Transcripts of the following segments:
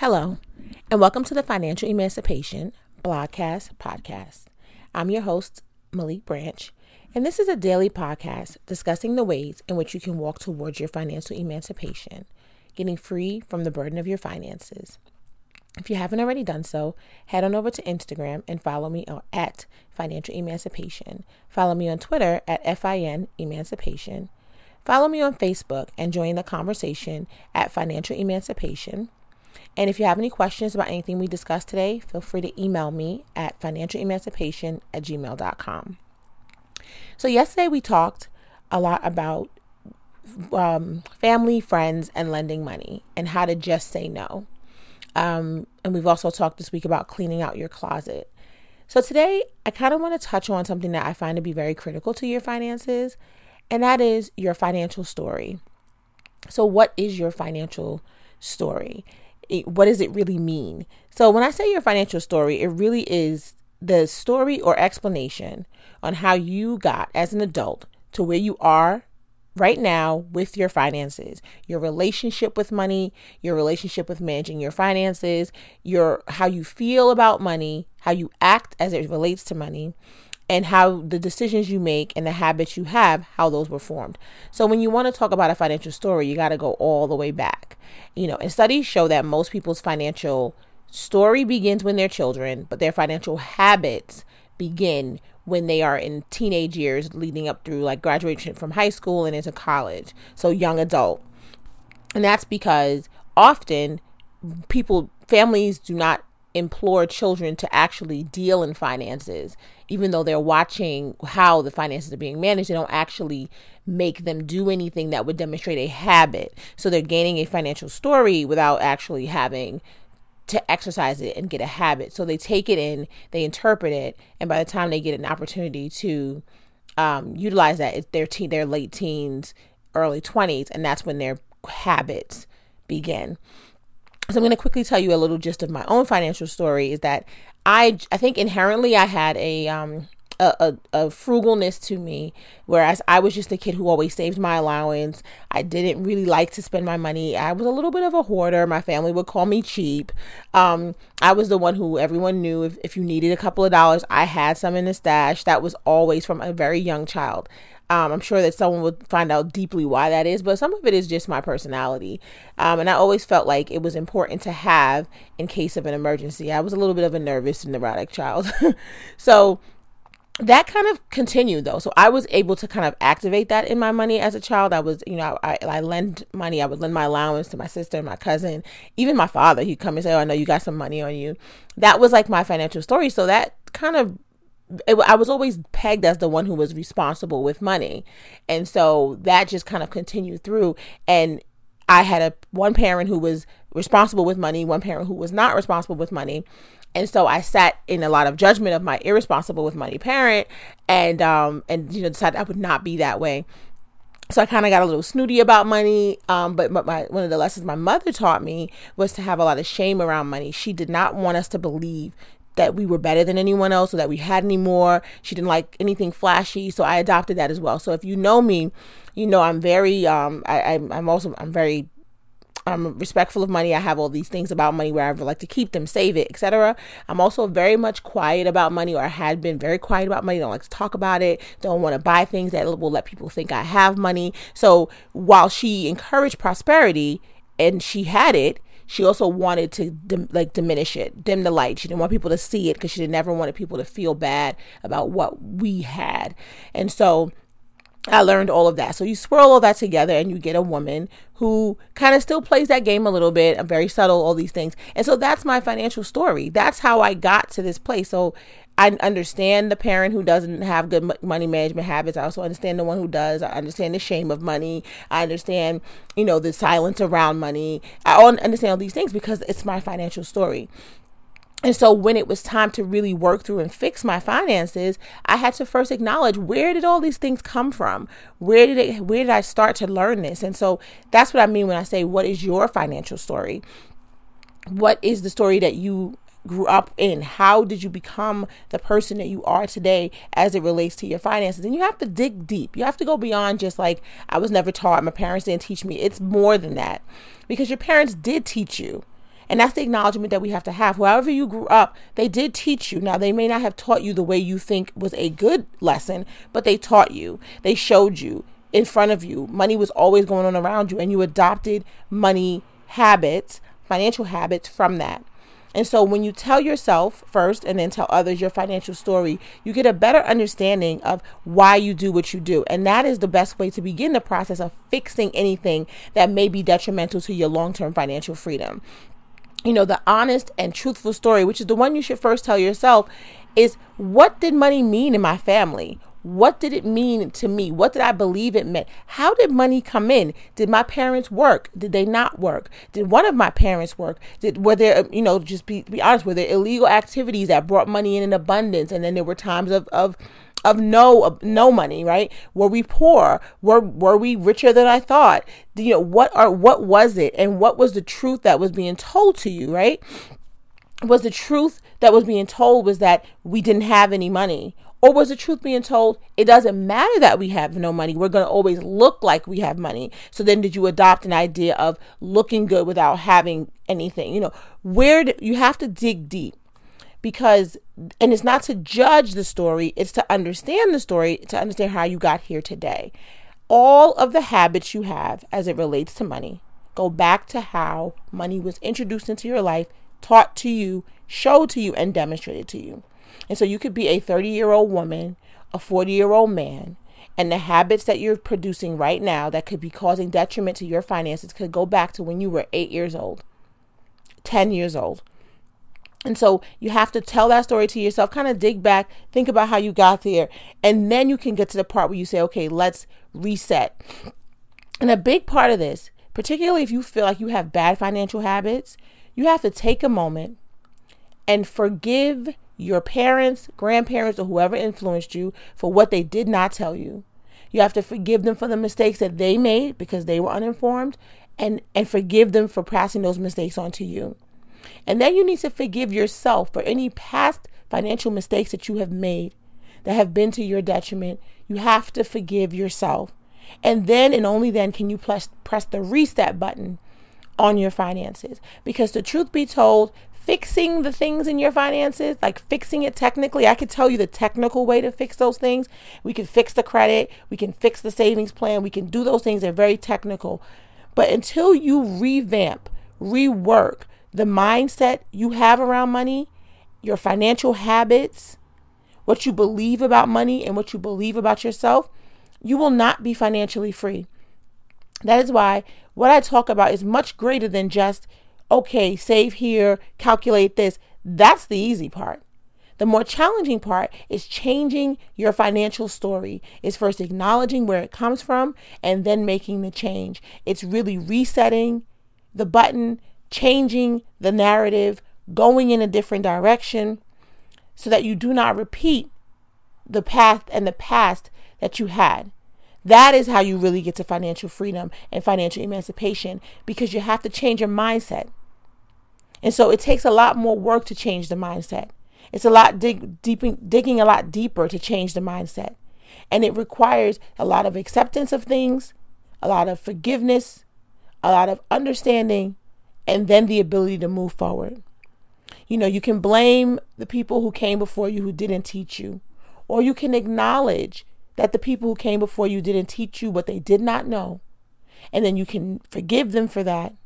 Hello, and welcome to the Financial Emancipation Blogcast Podcast. I'm your host, Malik Branch, and this is a daily podcast discussing the ways in which you can walk towards your financial emancipation, getting free from the burden of your finances. If you haven't already done so, head on over to Instagram and follow me at Financial Emancipation. Follow me on Twitter at FIN Emancipation. Follow me on Facebook and join the conversation at Financial Emancipation. And if you have any questions about anything we discussed today, feel free to email me at financialemancipation at gmail.com. So, yesterday we talked a lot about um, family, friends, and lending money and how to just say no. Um, and we've also talked this week about cleaning out your closet. So, today I kind of want to touch on something that I find to be very critical to your finances, and that is your financial story. So, what is your financial story? What does it really mean? So, when I say your financial story, it really is the story or explanation on how you got as an adult to where you are right now with your finances, your relationship with money, your relationship with managing your finances, your how you feel about money, how you act as it relates to money, and how the decisions you make and the habits you have, how those were formed. So when you want to talk about a financial story, you got to go all the way back. You know, and studies show that most people's financial story begins when they're children, but their financial habits begin when they are in teenage years leading up through like graduation from high school and into college. So young adult. And that's because often people families do not implore children to actually deal in finances even though they're watching how the finances are being managed, they don't actually make them do anything that would demonstrate a habit. So they're gaining a financial story without actually having to exercise it and get a habit. So they take it in, they interpret it, and by the time they get an opportunity to um, utilize that, it's their teen, their late teens, early twenties, and that's when their habits begin. So I'm going to quickly tell you a little gist of my own financial story. Is that I I think inherently I had a um a, a, a, frugalness to me, whereas I was just a kid who always saved my allowance. I didn't really like to spend my money. I was a little bit of a hoarder. My family would call me cheap. Um, I was the one who everyone knew if, if you needed a couple of dollars, I had some in the stash. That was always from a very young child. Um, I'm sure that someone would find out deeply why that is, but some of it is just my personality. Um, and I always felt like it was important to have in case of an emergency. I was a little bit of a nervous and neurotic child. so that kind of continued though. So I was able to kind of activate that in my money as a child. I was, you know, I, I lend money. I would lend my allowance to my sister my cousin, even my father. He'd come and say, Oh, I know you got some money on you. That was like my financial story. So that kind of it, I was always pegged as the one who was responsible with money. And so that just kind of continued through. And I had a one parent who was responsible with money, one parent who was not responsible with money. And so I sat in a lot of judgment of my irresponsible with money parent and um and you know decided I would not be that way. So I kind of got a little snooty about money. Um, but my, one of the lessons my mother taught me was to have a lot of shame around money. She did not want us to believe that we were better than anyone else or that we had any more. She didn't like anything flashy, so I adopted that as well. So if you know me, you know I'm very um I, I'm, also I'm very I'm respectful of money. I have all these things about money where I would like to keep them, save it, etc. I'm also very much quiet about money, or had been very quiet about money. Don't like to talk about it. Don't want to buy things that will let people think I have money. So while she encouraged prosperity and she had it, she also wanted to dim, like diminish it, dim the light. She didn't want people to see it because she never wanted people to feel bad about what we had. And so I learned all of that. So you swirl all that together and you get a woman who kind of still plays that game a little bit, very subtle, all these things. And so that's my financial story. That's how I got to this place. So I understand the parent who doesn't have good money management habits. I also understand the one who does. I understand the shame of money. I understand, you know, the silence around money. I understand all these things because it's my financial story. And so when it was time to really work through and fix my finances, I had to first acknowledge where did all these things come from? Where did it where did I start to learn this? And so that's what I mean when I say what is your financial story? What is the story that you grew up in? How did you become the person that you are today as it relates to your finances? And you have to dig deep. You have to go beyond just like, I was never taught, my parents didn't teach me. It's more than that because your parents did teach you. And that's the acknowledgement that we have to have. However, you grew up, they did teach you. Now, they may not have taught you the way you think was a good lesson, but they taught you, they showed you in front of you. Money was always going on around you, and you adopted money habits, financial habits from that. And so when you tell yourself first and then tell others your financial story, you get a better understanding of why you do what you do. And that is the best way to begin the process of fixing anything that may be detrimental to your long term financial freedom. You know, the honest and truthful story, which is the one you should first tell yourself, is what did money mean in my family? What did it mean to me? What did I believe it meant? How did money come in? Did my parents work? Did they not work? Did one of my parents work? Did were there, um, you know, just be, be honest, were there illegal activities that brought money in in abundance? And then there were times of, of of no of no money, right? Were we poor? Were were we richer than I thought? You know, what are what was it and what was the truth that was being told to you, right? Was the truth that was being told was that we didn't have any money or was the truth being told, it doesn't matter that we have no money. We're going to always look like we have money. So then did you adopt an idea of looking good without having anything? You know, where do, you have to dig deep because and it's not to judge the story, it's to understand the story, to understand how you got here today. All of the habits you have as it relates to money go back to how money was introduced into your life, taught to you, showed to you and demonstrated to you. And so you could be a 30 year old woman, a 40 year old man, and the habits that you're producing right now that could be causing detriment to your finances could go back to when you were eight years old, 10 years old. And so you have to tell that story to yourself, kind of dig back, think about how you got there, and then you can get to the part where you say, okay, let's reset. And a big part of this, particularly if you feel like you have bad financial habits, you have to take a moment and forgive your parents, grandparents, or whoever influenced you for what they did not tell you. You have to forgive them for the mistakes that they made because they were uninformed and, and forgive them for passing those mistakes on to you. And then you need to forgive yourself for any past financial mistakes that you have made that have been to your detriment. You have to forgive yourself. And then and only then can you press, press the reset button on your finances. Because the truth be told, fixing the things in your finances, like fixing it technically, I could tell you the technical way to fix those things. We can fix the credit, we can fix the savings plan, we can do those things. They're very technical. But until you revamp, rework the mindset you have around money, your financial habits, what you believe about money, and what you believe about yourself, you will not be financially free. That is why what I talk about is much greater than just okay, save here, calculate this. That's the easy part. The more challenging part is changing your financial story. Is first acknowledging where it comes from and then making the change. It's really resetting the button, changing the narrative, going in a different direction so that you do not repeat the path and the past that you had. That is how you really get to financial freedom and financial emancipation because you have to change your mindset. And so it takes a lot more work to change the mindset. It's a lot dig, digging a lot deeper to change the mindset. And it requires a lot of acceptance of things, a lot of forgiveness, a lot of understanding, and then the ability to move forward. You know, you can blame the people who came before you who didn't teach you, or you can acknowledge that the people who came before you didn't teach you what they did not know. And then you can forgive them for that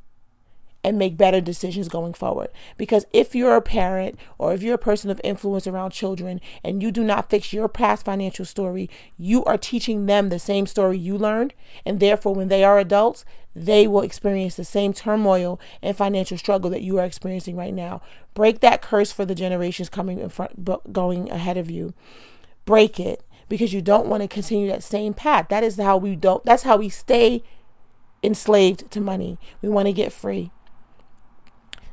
and make better decisions going forward. Because if you're a parent or if you're a person of influence around children and you do not fix your past financial story, you are teaching them the same story you learned. And therefore, when they are adults, they will experience the same turmoil and financial struggle that you are experiencing right now. Break that curse for the generations coming in front, going ahead of you. Break it because you don't want to continue that same path. That is how we don't, that's how we stay enslaved to money. We want to get free.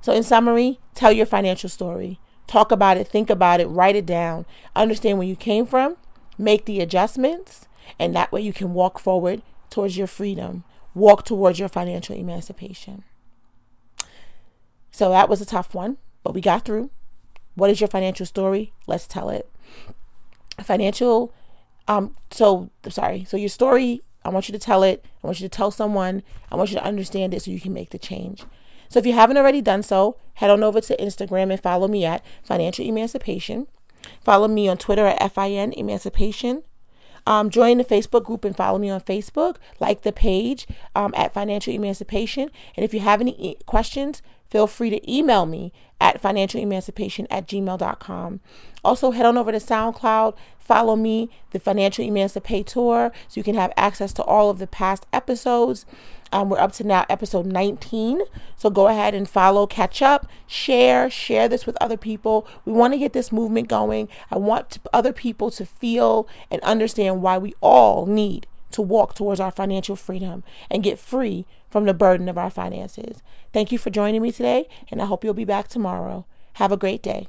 So, in summary, tell your financial story. Talk about it, think about it, write it down, understand where you came from, make the adjustments, and that way you can walk forward towards your freedom, walk towards your financial emancipation. So, that was a tough one, but we got through. What is your financial story? Let's tell it. Financial um, so sorry. So your story, I want you to tell it. I want you to tell someone. I want you to understand it so you can make the change. So if you haven't already done so, head on over to Instagram and follow me at Financial Emancipation. Follow me on Twitter at FIN Emancipation. Um, join the Facebook group and follow me on Facebook. Like the page um, at Financial Emancipation. And if you have any e- questions, feel free to email me at financialemancipation at gmail.com. Also, head on over to SoundCloud, follow me, the Financial Emancipator, so you can have access to all of the past episodes. Um, we're up to now episode 19. So go ahead and follow, catch up, share, share this with other people. We want to get this movement going. I want other people to feel and understand why we all need to walk towards our financial freedom and get free from the burden of our finances. Thank you for joining me today, and I hope you'll be back tomorrow. Have a great day.